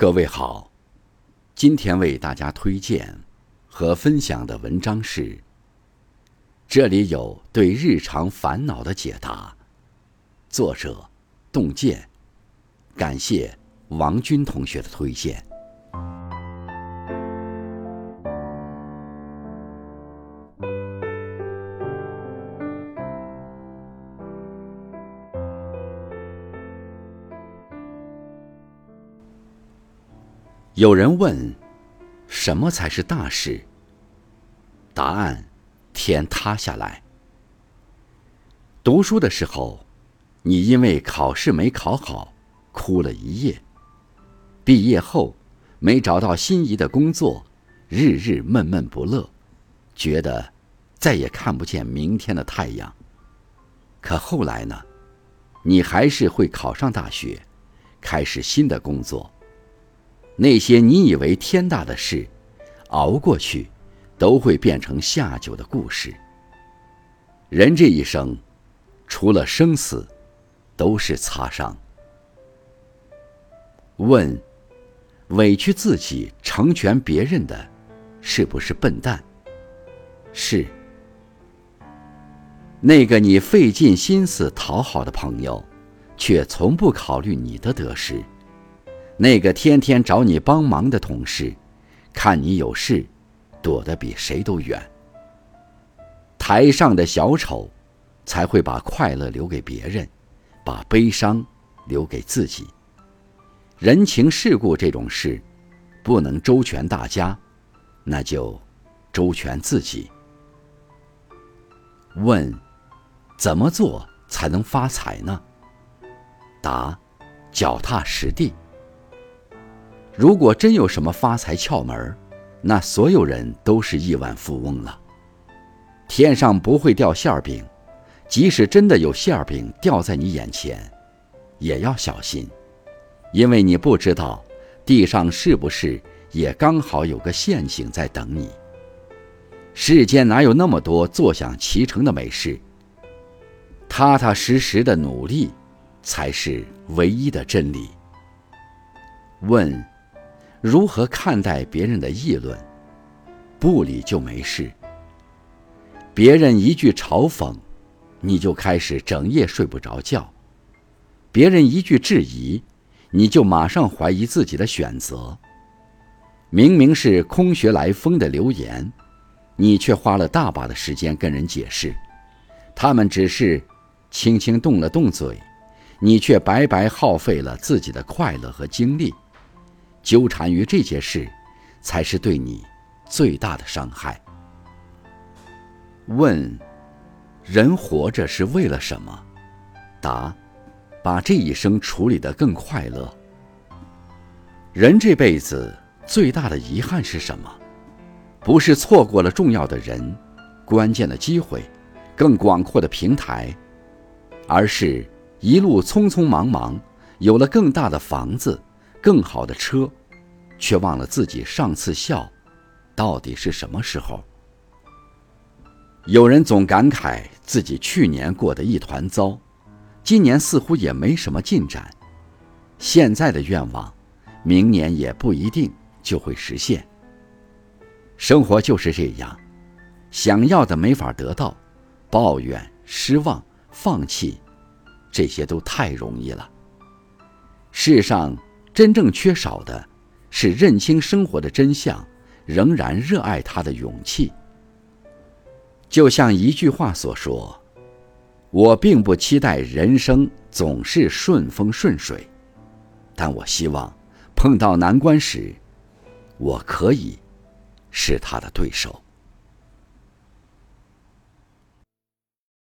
各位好，今天为大家推荐和分享的文章是：这里有对日常烦恼的解答。作者：洞见，感谢王军同学的推荐。有人问：“什么才是大事？”答案：天塌下来。读书的时候，你因为考试没考好，哭了一夜；毕业后，没找到心仪的工作，日日闷闷不乐，觉得再也看不见明天的太阳。可后来呢？你还是会考上大学，开始新的工作。那些你以为天大的事，熬过去，都会变成下酒的故事。人这一生，除了生死，都是擦伤。问：委屈自己成全别人的，是不是笨蛋？是。那个你费尽心思讨好的朋友，却从不考虑你的得失。那个天天找你帮忙的同事，看你有事，躲得比谁都远。台上的小丑，才会把快乐留给别人，把悲伤留给自己。人情世故这种事，不能周全大家，那就周全自己。问：怎么做才能发财呢？答：脚踏实地。如果真有什么发财窍门那所有人都是亿万富翁了。天上不会掉馅饼，即使真的有馅饼掉在你眼前，也要小心，因为你不知道地上是不是也刚好有个陷阱在等你。世间哪有那么多坐享其成的美事？踏踏实实的努力，才是唯一的真理。问。如何看待别人的议论？不理就没事。别人一句嘲讽，你就开始整夜睡不着觉；别人一句质疑，你就马上怀疑自己的选择。明明是空穴来风的留言，你却花了大把的时间跟人解释。他们只是轻轻动了动嘴，你却白白耗费了自己的快乐和精力。纠缠于这些事，才是对你最大的伤害。问：人活着是为了什么？答：把这一生处理得更快乐。人这辈子最大的遗憾是什么？不是错过了重要的人、关键的机会、更广阔的平台，而是一路匆匆忙忙，有了更大的房子、更好的车。却忘了自己上次笑，到底是什么时候？有人总感慨自己去年过得一团糟，今年似乎也没什么进展。现在的愿望，明年也不一定就会实现。生活就是这样，想要的没法得到，抱怨、失望、放弃，这些都太容易了。世上真正缺少的。是认清生活的真相，仍然热爱它的勇气。就像一句话所说：“我并不期待人生总是顺风顺水，但我希望碰到难关时，我可以是他的对手。”